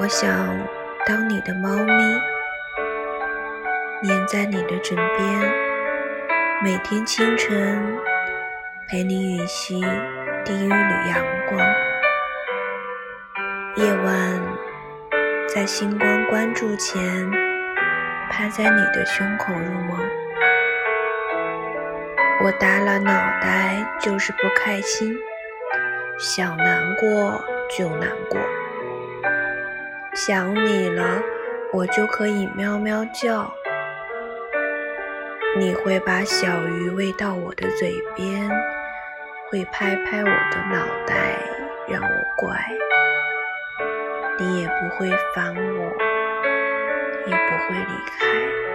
我想当你的猫咪，黏在你的枕边，每天清晨陪你吮吸第一缕阳光，夜晚在星光关注前趴在你的胸口入梦。我耷拉脑袋就是不开心，想难过就难过。想你了，我就可以喵喵叫。你会把小鱼喂到我的嘴边，会拍拍我的脑袋让我乖。你也不会烦我，也不会离开。